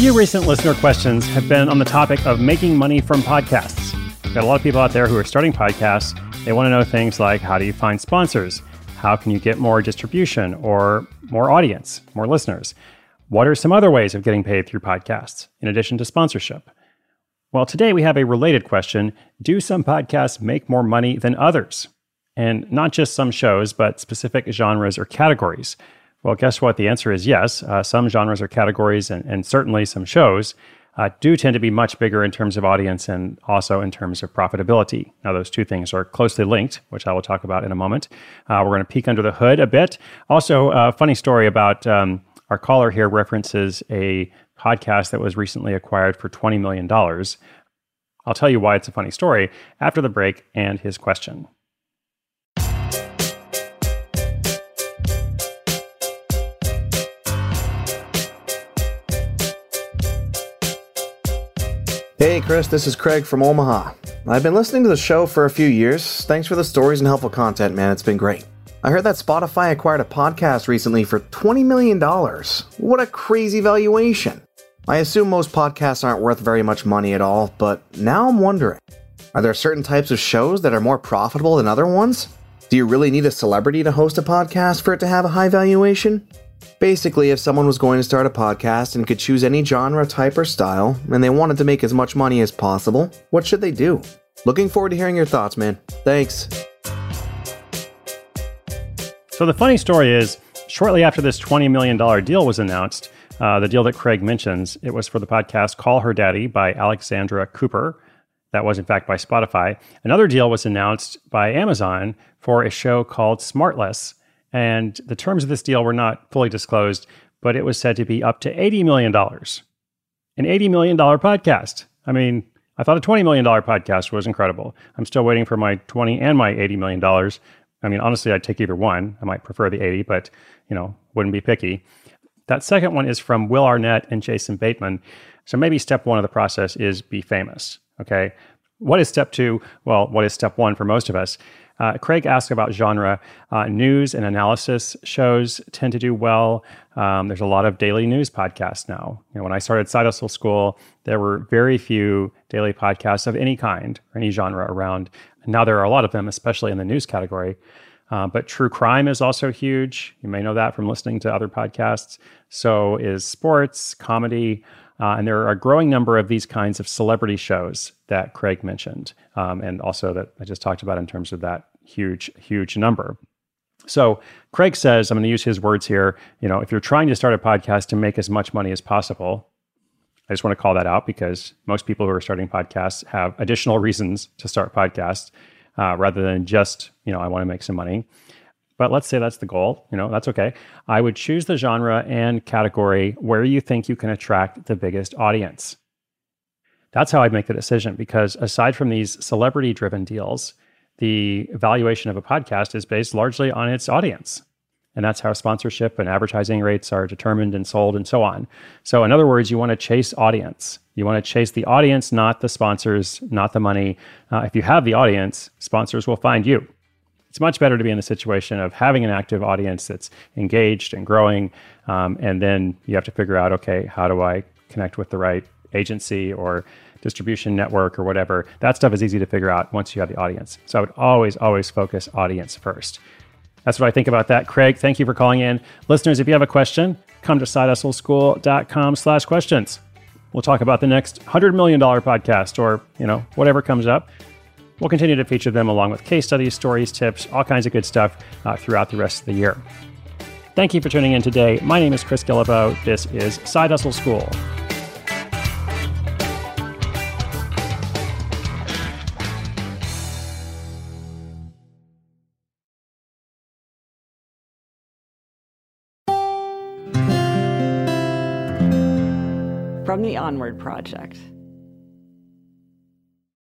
few recent listener questions have been on the topic of making money from podcasts. We've got a lot of people out there who are starting podcasts. They want to know things like how do you find sponsors? How can you get more distribution or more audience, more listeners? What are some other ways of getting paid through podcasts in addition to sponsorship? Well, today we have a related question Do some podcasts make more money than others? And not just some shows, but specific genres or categories. Well, guess what? The answer is yes. Uh, some genres or categories, and, and certainly some shows, uh, do tend to be much bigger in terms of audience and also in terms of profitability. Now, those two things are closely linked, which I will talk about in a moment. Uh, we're going to peek under the hood a bit. Also, a funny story about um, our caller here references a podcast that was recently acquired for $20 million. I'll tell you why it's a funny story after the break and his question. Hey, Chris, this is Craig from Omaha. I've been listening to the show for a few years. Thanks for the stories and helpful content, man. It's been great. I heard that Spotify acquired a podcast recently for $20 million. What a crazy valuation. I assume most podcasts aren't worth very much money at all, but now I'm wondering are there certain types of shows that are more profitable than other ones? Do you really need a celebrity to host a podcast for it to have a high valuation? Basically, if someone was going to start a podcast and could choose any genre, type, or style, and they wanted to make as much money as possible, what should they do? Looking forward to hearing your thoughts, man. Thanks. So, the funny story is, shortly after this $20 million deal was announced, uh, the deal that Craig mentions, it was for the podcast Call Her Daddy by Alexandra Cooper. That was, in fact, by Spotify. Another deal was announced by Amazon for a show called Smartless and the terms of this deal were not fully disclosed, but it was said to be up to $80 million. An $80 million podcast. I mean, I thought a $20 million podcast was incredible. I'm still waiting for my 20 and my $80 million. I mean, honestly, I'd take either one. I might prefer the 80, but, you know, wouldn't be picky. That second one is from Will Arnett and Jason Bateman. So maybe step one of the process is be famous. Okay. What is step two? Well, what is step one for most of us? Uh, Craig asked about genre. Uh, news and analysis shows tend to do well. Um, there's a lot of daily news podcasts now. You know, when I started Side Hustle School, there were very few daily podcasts of any kind or any genre around. Now there are a lot of them, especially in the news category. Uh, but true crime is also huge. You may know that from listening to other podcasts. So is sports, comedy. Uh, and there are a growing number of these kinds of celebrity shows that Craig mentioned, um, and also that I just talked about in terms of that huge, huge number. So Craig says, I'm going to use his words here. You know, if you're trying to start a podcast to make as much money as possible, I just want to call that out because most people who are starting podcasts have additional reasons to start podcasts uh, rather than just, you know, I want to make some money. But let's say that's the goal, you know, that's okay. I would choose the genre and category where you think you can attract the biggest audience. That's how I'd make the decision because aside from these celebrity driven deals, the evaluation of a podcast is based largely on its audience. And that's how sponsorship and advertising rates are determined and sold and so on. So, in other words, you want to chase audience. You want to chase the audience, not the sponsors, not the money. Uh, if you have the audience, sponsors will find you. It's much better to be in the situation of having an active audience that's engaged and growing. Um, and then you have to figure out okay, how do I connect with the right agency or distribution network or whatever. That stuff is easy to figure out once you have the audience. So I would always, always focus audience first. That's what I think about that. Craig, thank you for calling in. Listeners, if you have a question, come to sidehustleschool.com slash questions. We'll talk about the next $100 million podcast or, you know, whatever comes up. We'll continue to feature them along with case studies, stories, tips, all kinds of good stuff uh, throughout the rest of the year. Thank you for tuning in today. My name is Chris Guillebeau. This is Side Hustle School. from the Onward Project.